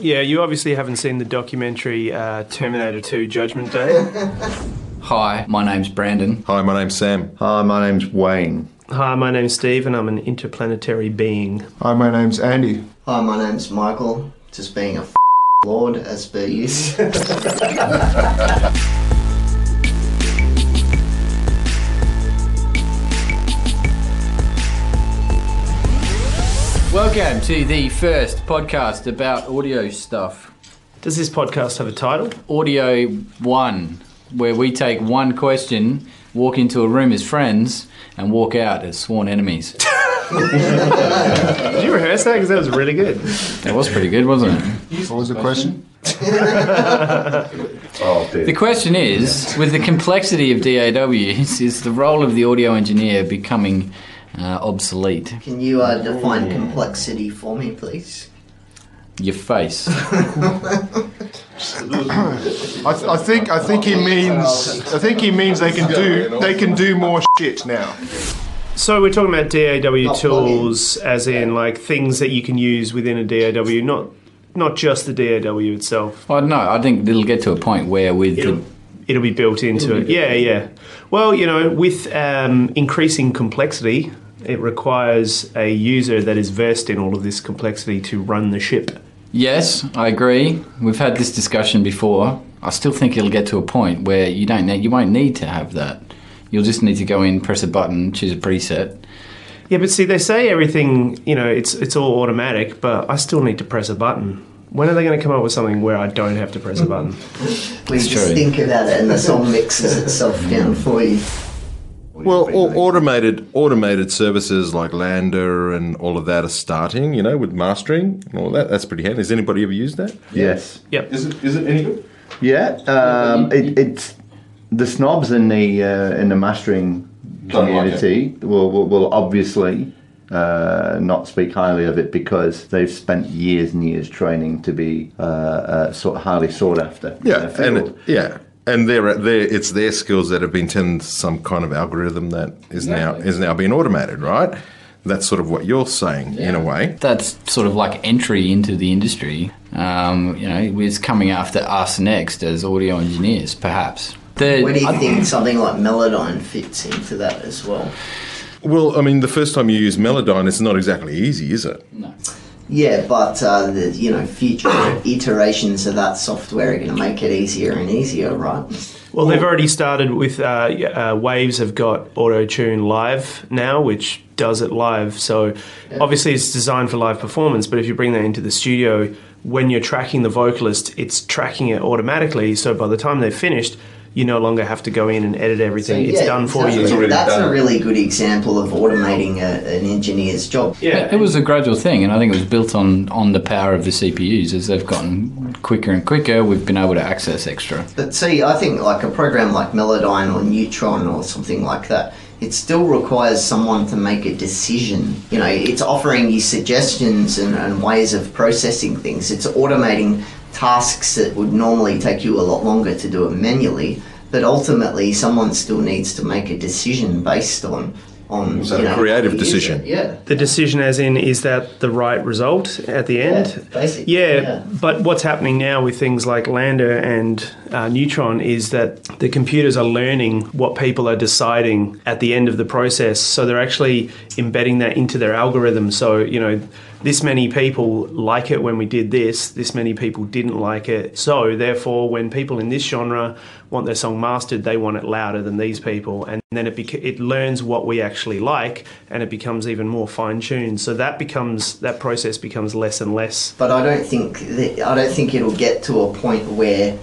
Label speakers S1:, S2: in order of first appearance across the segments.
S1: Yeah, you obviously haven't seen the documentary uh, Terminator 2 Judgment Day.
S2: Hi, my name's Brandon.
S3: Hi, my name's Sam.
S4: Hi, my name's Wayne.
S1: Hi, my name's Steve, and I'm an interplanetary being.
S5: Hi, my name's Andy.
S6: Hi, my name's Michael. Just being a f- lord as per use.
S2: Welcome to the first podcast about audio stuff.
S1: Does this podcast have a title?
S2: Audio 1, where we take one question, walk into a room as friends, and walk out as sworn enemies.
S1: Did you rehearse that? Because that was really good.
S2: That was pretty good, wasn't it?
S5: What was the question?
S4: Oh,
S2: The question is with the complexity of DAWs, is the role of the audio engineer becoming uh, obsolete?
S6: Can you uh, define complexity for me, please?
S2: Your face.
S5: I, th- I think I think he means I think he means they can do they can do more shit now.
S1: So we're talking about DAW
S6: Not
S1: tools, as in like things that you can use within a DAW, not not just the DAW itself.
S2: I don't know. I think it'll get to a point where with
S1: It'll,
S2: the
S1: it'll be built into it. Yeah, yeah. Well, you know, with um, increasing complexity, it requires a user that is versed in all of this complexity to run the ship.
S2: Yes, I agree. We've had this discussion before. I still think it'll get to a point where you don't need, you won't need to have that. You'll just need to go in, press a button, choose a preset.
S1: Yeah, but see, they say everything, you know, it's it's all automatic, but I still need to press a button. When are they going to come up with something where I don't have to press a button?
S6: We just
S2: true.
S6: think about it and the song mixes itself down for you.
S3: Well, au- automated automated services like LANDR and all of that are starting. You know, with mastering and all that. That's pretty handy. Has anybody ever used that?
S4: Yes.
S1: Yep.
S3: Is it is it any good?
S4: Yeah. Um, it, it's the snobs in the uh, in the mastering
S3: Don't like
S4: community will, will will obviously uh, not speak highly of it because they've spent years and years training to be uh, uh, sort of highly sought after.
S3: Yeah,
S4: their
S3: and it, yeah, and they're, they're it's their skills that have been turned to some kind of algorithm that is now is now being automated, right? That's sort of what you're saying in a way.
S2: That's sort of like entry into the industry. Um, you know, it's coming after us next as audio engineers, perhaps. The,
S6: Where do you
S2: I-
S6: think something like Melodyne fits into that as well?
S3: Well, I mean, the first time you use Melodyne, it's not exactly easy, is it?
S2: No.
S6: Yeah, but uh, the you know future iterations of that software are going to make it easier and easier, right?
S1: Well, they've already started with uh, uh, Waves have got Auto Tune Live now, which does it live. So obviously it's designed for live performance, but if you bring that into the studio, when you're tracking the vocalist, it's tracking it automatically. So by the time they've finished, you no longer have to go in and edit everything. it's
S6: yeah,
S1: done for
S6: exactly.
S1: you.
S6: That's a really good example of automating a, an engineer's job.
S1: Yeah,
S2: It was a gradual thing, and I think it was built on, on the power of the CPUs. As they've gotten quicker and quicker, we've been able to access extra.
S6: But see, I think like a program like Melodyne or Neutron or something like that, it still requires someone to make a decision. You know, it's offering you suggestions and, and ways of processing things. It's automating tasks that would normally take you a lot longer to do it manually. But ultimately, someone still needs to make a decision based on on
S3: So
S6: you
S3: a
S6: know,
S3: creative decision.
S6: Yeah.
S1: The decision, as in, is that the right result at the end?
S6: Yeah, basically,
S1: Yeah,
S6: yeah.
S1: but what's happening now with things like LANDR and uh, Neutron is that the computers are learning what people are deciding at the end of the process. So they're actually embedding that into their algorithm. So, you know, this many people like it when we did this, this many people didn't like it. So, therefore, when people in this genre want their song mastered, they want it louder than these people. And then it, it learns what we actually like and it becomes even more fine tuned. So, that becomes, that process becomes less and less.
S6: But I don't think that, I don't think it'll get to a point where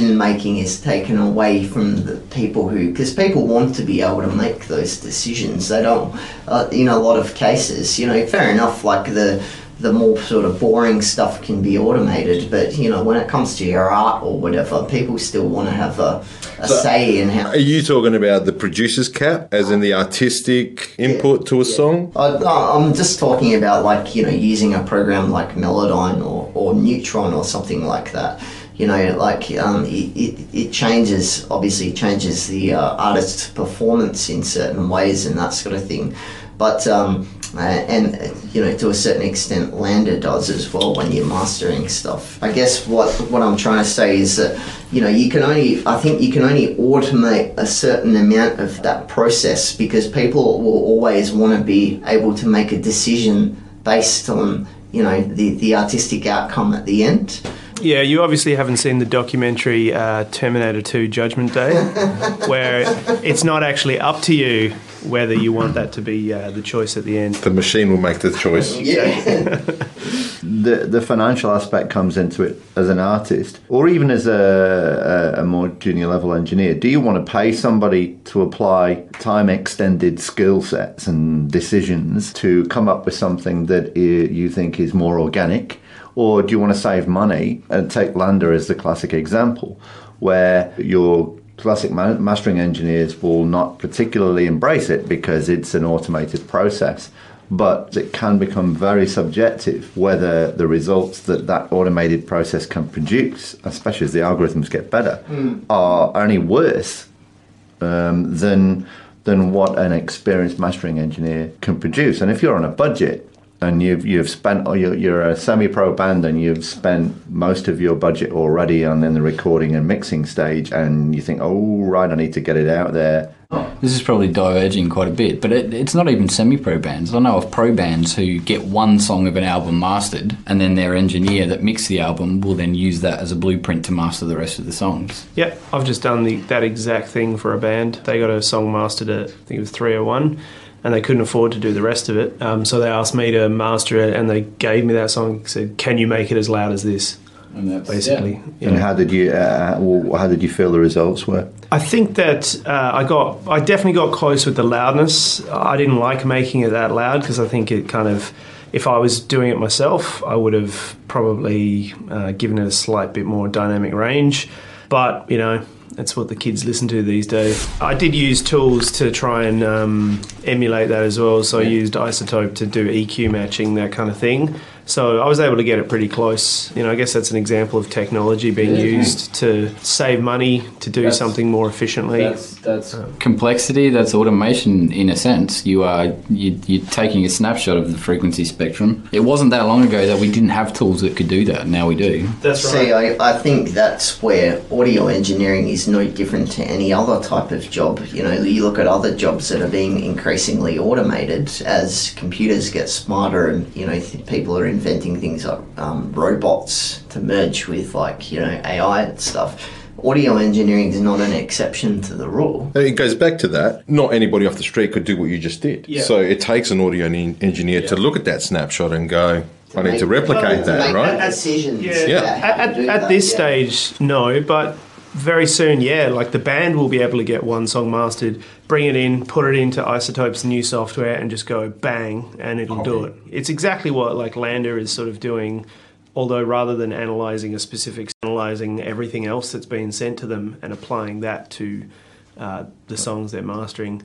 S6: decision making is taken away from the people who because people want to be able to make those decisions. They don't, uh, in a lot of cases, you know, fair enough. Like the the more sort of boring stuff can be automated, but you know, when it comes to your art or whatever, people still want to have a, a say in how.
S3: Are you talking about the producer's cap, as in the artistic input to a song?
S6: I, I'm just talking about like you know using a program like Melodyne or, or Neutron or something like that. You know, like um, it, it, it changes. Obviously, changes the uh, artist's performance in certain ways and that sort of thing. But um, uh, and uh, you know to a certain extent LANDR does as well when you're mastering stuff. I guess what what I'm trying to say is that you know you can only I think you can only automate a certain amount of that process because people will always want to be able to make a decision based on you know the the artistic outcome at the end.
S1: Yeah, you obviously haven't seen the documentary uh, Terminator 2 Judgment Day, where it's not actually up to you whether you want that to be uh, the choice at the end.
S3: The machine will make the choice.
S6: Yeah.
S4: the the financial aspect comes into it as an artist, or even as a, a, a more junior level engineer. Do you want to pay somebody to apply time extended skill sets and decisions to come up with something that you think is more organic, or do you want to save money and take LANDR as the classic example, where your classic mastering engineers will not particularly embrace it because it's an automated process but it can become very subjective whether the results that that automated process can produce, especially as the algorithms get better, are only worse um, than than what an experienced mastering engineer can produce. And if you're on a budget and you've you've spent or you're, you're a semi-pro band and you've spent most of your budget already on in the recording and mixing stage, and you think, oh right, I need to get it out there.
S2: This is probably diverging quite a bit, but it, it's not even semi-pro bands. I know of pro bands who get one song of an album mastered, and then their engineer that mixed the album will then use that as a blueprint to master the rest of the songs.
S1: Yeah, I've just done the, that exact thing for a band. They got a song mastered at, I think it was 301, and they couldn't afford to do the rest of it. Um, so they asked me to master it, and they gave me that song. Said, "Can you make it as loud as this?"
S2: And that's
S1: Basically, yeah.
S4: And how did you uh, well, how did you feel the results were?
S1: I think that uh, I got, I definitely got close with the loudness. I didn't like making it that loud because I think it kind of, if I was doing it myself, I would have probably uh, given it a slight bit more dynamic range. But you know, that's what the kids listen to these days. I did use tools to try and um, emulate that as well. So I used iZotope to do EQ matching, that kind of thing. So I was able to get it pretty close. You know, I guess that's an example of technology being
S2: Yeah.
S1: used to save money, to do
S2: That's-
S1: something more efficiently.
S2: That's, that's um, complexity. That's automation in a sense. You are you, you're taking a snapshot of the frequency spectrum. It wasn't that long ago that we didn't have tools that could do that. Now we do.
S1: That's right.
S6: See, I, I think that's where audio engineering is no different to any other type of job. You know, you look at other jobs that are being increasingly automated as computers get smarter and, you know, th- people are inventing things like um, robots to merge with, like, you know, AI and stuff. Audio engineering is not an exception to the rule.
S3: It goes back to that. Not anybody off the street could do what you just did.
S1: Yeah.
S3: So it takes an audio en- engineer to look at that snapshot and go, I need to replicate
S6: to
S3: that,
S6: make
S3: right?
S6: decisions.
S1: Yeah.
S3: Yeah.
S1: At, at, at
S6: that,
S1: this
S6: yeah.
S1: stage, no, but very soon, yeah. Like the band will be able to get one song mastered, bring it in, put it into iZotope's new software, and just go bang, and it'll do it. It's exactly what like LANDR is sort of doing. Although rather than analyzing a specific, analyzing everything else that's been sent to them and applying that to uh, the songs they're mastering.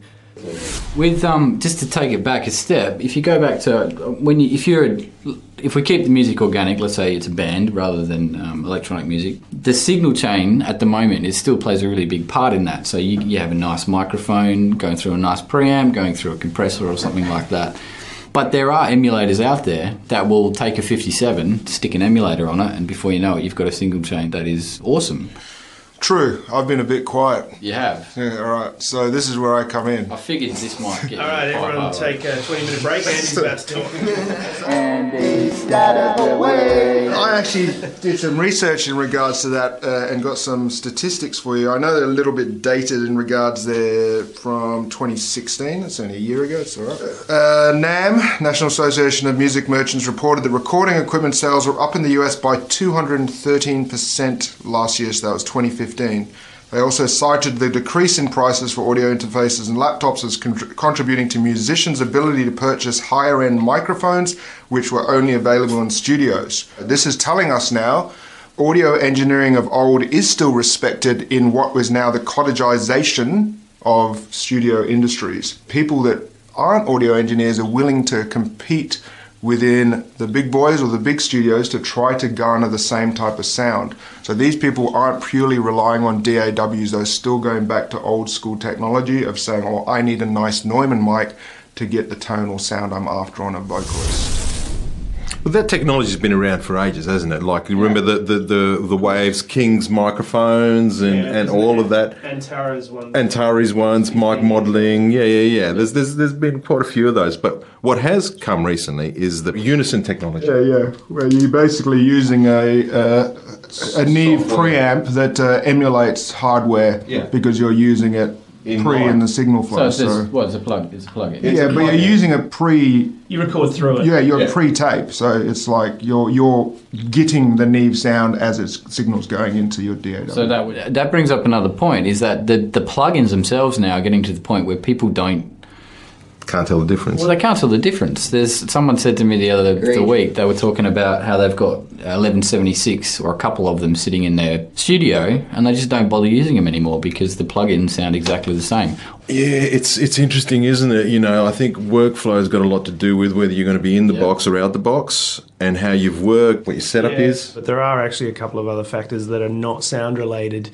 S2: With um, just to take it back a step, if you go back to when you, if you're a, if we keep the music organic, let's say it's a band rather than um, electronic music, the signal chain at the moment it still plays a really big part in that. So you, you have a nice microphone going through a nice preamp, going through a compressor or something like that. But there are emulators out there that will take a 57, stick an emulator on it, and before you know it, you've got a signal chain that is awesome.
S5: True, I've been a bit quiet.
S2: You have.
S5: Yeah, all right. So this is where I come in.
S2: I figured this might get.
S1: All right, everyone,
S2: hard.
S1: take a twenty-minute break. Andy's about to talk.
S5: I actually did some research in regards to that uh, and got some statistics for you. I know they're a little bit dated in regards they're from 2016. It's only a year ago. It's all right. Uh, NAMM, National Association of Music Merchants, reported that recording equipment sales were up in the US by 213% last year. So that was 2015. They also cited the decrease in prices for audio interfaces and laptops as con- contributing to musicians' ability to purchase higher end microphones, which were only available in studios. This is telling us now audio engineering of old is still respected in what was now the cottagization of studio industries. People that aren't audio engineers are willing to compete within the big boys or the big studios to try to garner the same type of sound. So these people aren't purely relying on DAWs, they're still going back to old school technology of saying, oh, I need a nice Neumann mic to get the tonal sound I'm after on a vocalist.
S3: But that technology's been around for ages, hasn't it? Like you remember the, the, the, the Waves, King's microphones, and, and all of that.
S1: Antaro's one.
S3: Antares ones, mic modelling, yeah, yeah, yeah. There's, there's there's been quite a few of those. But what has come recently is the unison technology.
S5: Yeah, yeah. Where you're basically using a uh, a Neve preamp that uh, emulates hardware
S3: Yeah.
S5: because you're using it
S3: In
S5: pre
S3: line.
S5: in the signal
S2: So
S5: flow.
S2: it's
S5: So,
S2: just, well, it's a plug. It's a plug-in.
S5: yeah, but you're using a pre.
S1: you record through it.
S5: Yeah, you're
S3: Yeah.
S5: pre-tape, so it's like you're you're getting the Neve sound as its signals going into your DAW.
S2: So that that brings up another point: is that the the plugins themselves now are getting to the point where people don't.
S3: Can't tell the difference.
S2: Well, they can't tell the difference. There's someone said to me the other the week they were talking about how they've got 1176 or a couple of them sitting in their studio, and they just don't bother using them anymore because the plugins sound exactly the same.
S3: Yeah, it's it's interesting, isn't it? You know, I think workflow's got a lot to do with whether you're going to be in the
S2: Yeah.
S3: box or out the box, and how you've worked, what your setup
S1: Yeah,
S3: is.
S1: But there are actually a couple of other factors that are not sound related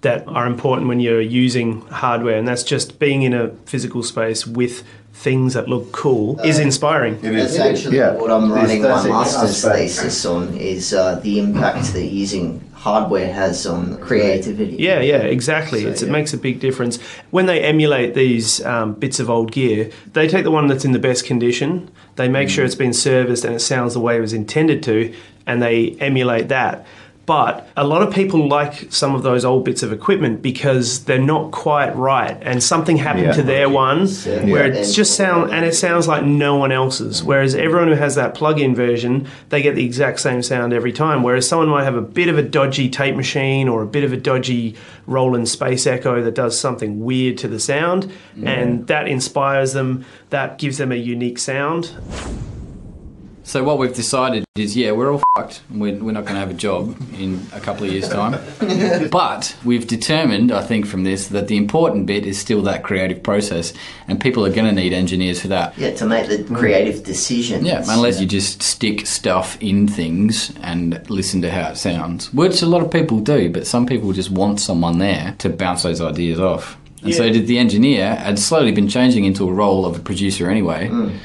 S1: that are important when you're using hardware, and that's just being in a physical space with things that look cool is inspiring.
S6: That's actually
S4: Yeah.
S6: what I'm
S4: The
S6: running my master's thesis on is uh, the impact that using hardware has on creativity.
S1: Yeah, yeah, exactly.
S6: So,
S1: it's, It makes a big difference. When they emulate these um, bits of old gear, they take the one that's in the best condition, they make sure it's been serviced and it sounds the way it was intended to, and they emulate that. But a lot of people like some of those old bits of equipment because they're not quite right, and something happened
S4: Yeah.
S1: to their one
S6: Yeah.
S1: where
S6: Yeah.
S1: it's just sound and it sounds like no one else's. Whereas everyone who has that plug-in version, they get the exact same sound every time. Whereas someone might have a bit of a dodgy tape machine or a bit of a dodgy Roland Space Echo that does something weird to the sound, and that inspires them. That gives them a unique sound.
S2: So what we've decided is, yeah, we're all fucked. We're, we're not going to have a job in a couple of years' time. but we've determined, I think, from this, that the important bit is still that creative process, and people are going to need engineers for that.
S6: Yeah, to make the mm. creative decisions.
S2: Yeah, unless you just stick stuff in things and listen to how it sounds, which a lot of people do, but some people just want someone there to bounce those ideas off. And so did the engineer had slowly been changing into a role of a producer anyway. Mm.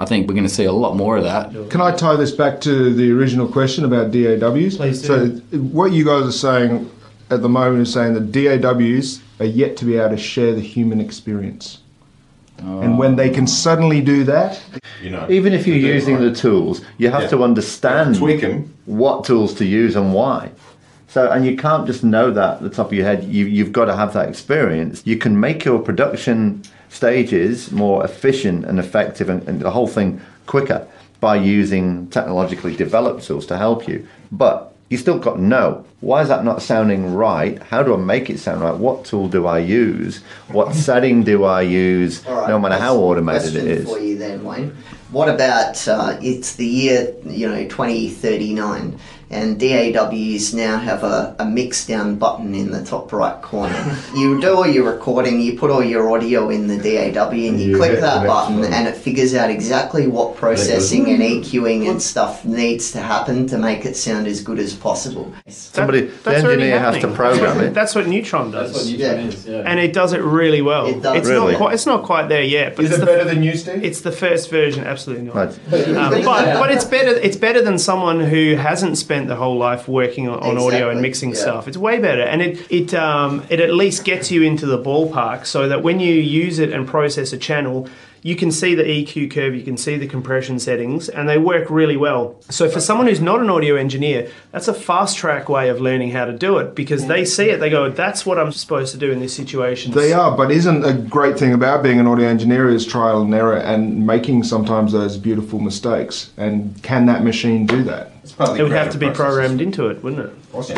S2: I think we're going to see a lot more of that.
S5: Can I tie this back to the original question about DAWs?
S1: Please do.
S5: So, what you guys are saying at the moment is saying that DAWs are yet to be able to share the human experience. Oh. And when they can suddenly do that,
S3: You know,
S4: Even if you're using the tools, you have
S3: Yeah.
S4: to understand
S3: tweak 'em.
S4: what tools to use and why. So, and you can't just know that at the top of your head. You, you've got to have that experience. You can make your production stages more efficient and effective and, and the whole thing quicker by using technologically developed tools to help you. But you still got no. why is that not sounding right? How do I make it sound right? What tool do I use? What setting do I use?
S6: Right,
S4: no matter how automated it is.
S6: for you then, Wayne. What about uh, it's the year you know 2039 and DAWs now have a, a mix down button in the top right corner. you do all your recording, you put all your audio in the DAW, and you,
S4: You
S6: click that button,
S4: one.
S6: and it figures out exactly what processing and EQing and stuff needs to happen to make it sound as good as possible.
S4: Somebody,
S1: That-
S4: the engineer has to program it.
S1: That's what Neutron does.
S6: Yeah.
S1: and it does it really well.
S6: It does.
S1: It's
S4: Really?
S1: not quite. It's not quite there yet, but
S5: is
S1: it's
S5: it
S1: the,
S5: better than you, Steve?
S1: it's the first version. Absolutely not.
S4: Right.
S1: Um, but but it's better. It's better than someone who hasn't spent the whole life working on, on audio and mixing
S6: yeah.
S1: stuff. It's way better, and it it um, it at least gets you into the ballpark so that when you use it and process a channel. You can see the EQ curve, you can see the compression settings, and they work really well. So, for someone who's not an audio engineer, that's a fast track way of learning how to do it because they see it, they go, That's what I'm supposed to do in this situation.
S5: They are, but isn't a great thing about being an audio engineer is trial and error and making sometimes those beautiful mistakes. And can that machine do that?
S1: It would have to be programmed into it, wouldn't it? Awesome.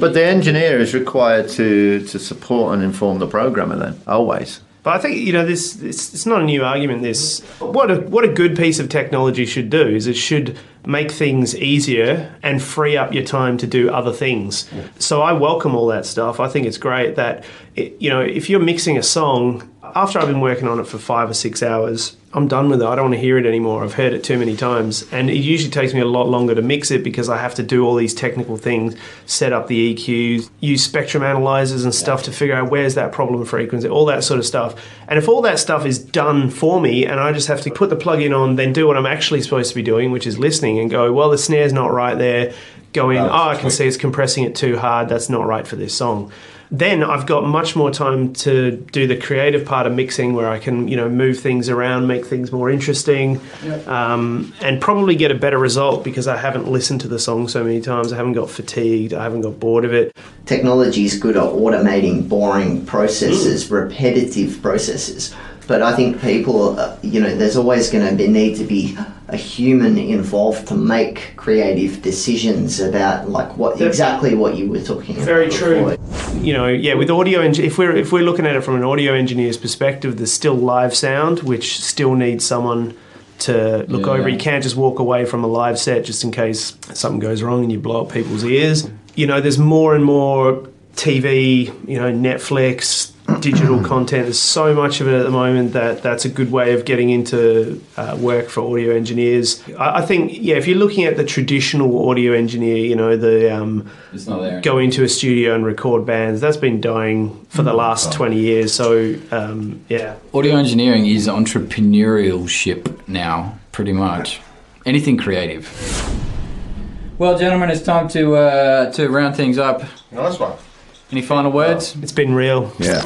S4: but the engineer is required to, to support and inform the programmer then, always.
S1: But I think you know this. It's, it's not a new argument. This what a what a good piece of technology should do is it should make things easier and free up your time to do other things. So I welcome all that stuff. I think it's great that it, you know if you're mixing a song after I've been working on it for five or six hours, I'm done with it. I don't want to hear it anymore. I've heard it too many times. And it usually takes me a lot longer to mix it because I have to do all these technical things, set up the EQs, use spectrum analyzers and stuff to figure out where's that problem frequency, all that sort of stuff. And if all that stuff is done for me and I just have to put the plug in on, then do what I'm actually supposed to be doing, which is listening and go, well, the snare's not right there. Go in, oh, I can see it's compressing it too hard. That's not right for this song then I've got much more time to do the creative part of mixing, where I can you know move things around, make things more interesting,
S2: Yep.
S1: um, and probably get a better result because I haven't listened to the song so many times. I haven't got fatigued. I haven't got bored of it.
S6: technology is good at automating boring processes, repetitive processes. But I think people, uh, you know, there's always going to be, need to be a human involved to make creative decisions about like what
S1: That's-
S6: exactly what you were talking about.
S1: Very true.
S6: before.
S1: You know, yeah, with audio, eng- if we're if we're looking at it from an audio engineer's perspective, there's still live sound, which still needs someone to look
S2: Yeah.
S1: over. You can't just walk away from a live set just in case something goes wrong and you blow up people's ears. You know, there's more and more TV, you know, Netflix, digital content. There's so much of it at the moment that that's a good way of getting into uh, work for audio engineers. I, I think, yeah, if you're looking at the traditional audio engineer, you know, the um,
S2: It's
S1: go into a studio and record bands. That's been dying for the last 20 years. So, um, yeah.
S2: Audio engineering is entrepreneurship now, pretty much. Anything creative. Well, gentlemen, it's time to uh, to round things up.
S3: Nice one.
S2: Any final words?
S1: It's been real.
S3: Yeah.